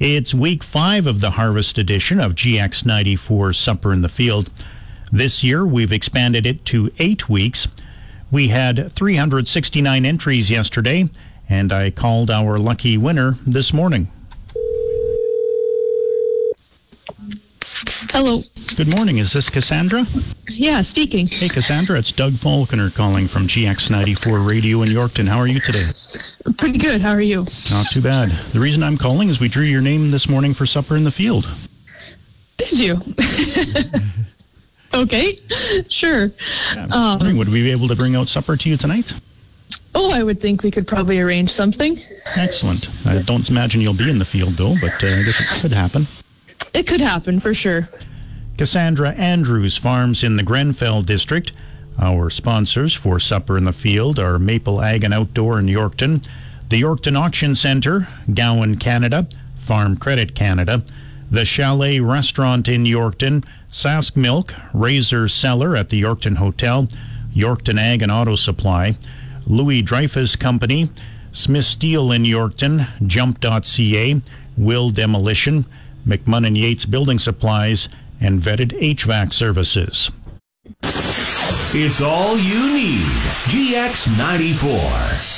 It's week five of the harvest edition of GX94 Supper in the Field. This year, we've expanded it to eight weeks. We had 369 entries yesterday, and I called our lucky winner this morning. Hello. Good morning. Is this Cassandra? Yeah, speaking. Hey, Cassandra, it's Doug Falconer calling from GX94 Radio in Yorkton. How are you today? Pretty good. How are you? Not too bad. The reason I'm calling is we drew your name this morning for supper in the field. Did you? okay, sure. Yeah, um, would we be able to bring out supper to you tonight? Oh, I would think we could probably arrange something. Excellent. I don't imagine you'll be in the field, though, but uh, I guess it could happen. It could happen for sure. Cassandra Andrews farms in the Grenfell district. Our sponsors for Supper in the Field are Maple Ag and Outdoor in Yorkton, the Yorkton Auction Centre, Gowan Canada, Farm Credit Canada, the Chalet Restaurant in Yorkton, Sask Milk, Razor Cellar at the Yorkton Hotel, Yorkton Ag and Auto Supply, Louis Dreyfus Company, Smith Steel in Yorkton, Jump.ca, Will Demolition, McMunn and Yates Building Supplies, and vetted HVAC services. It's all you need. GX94.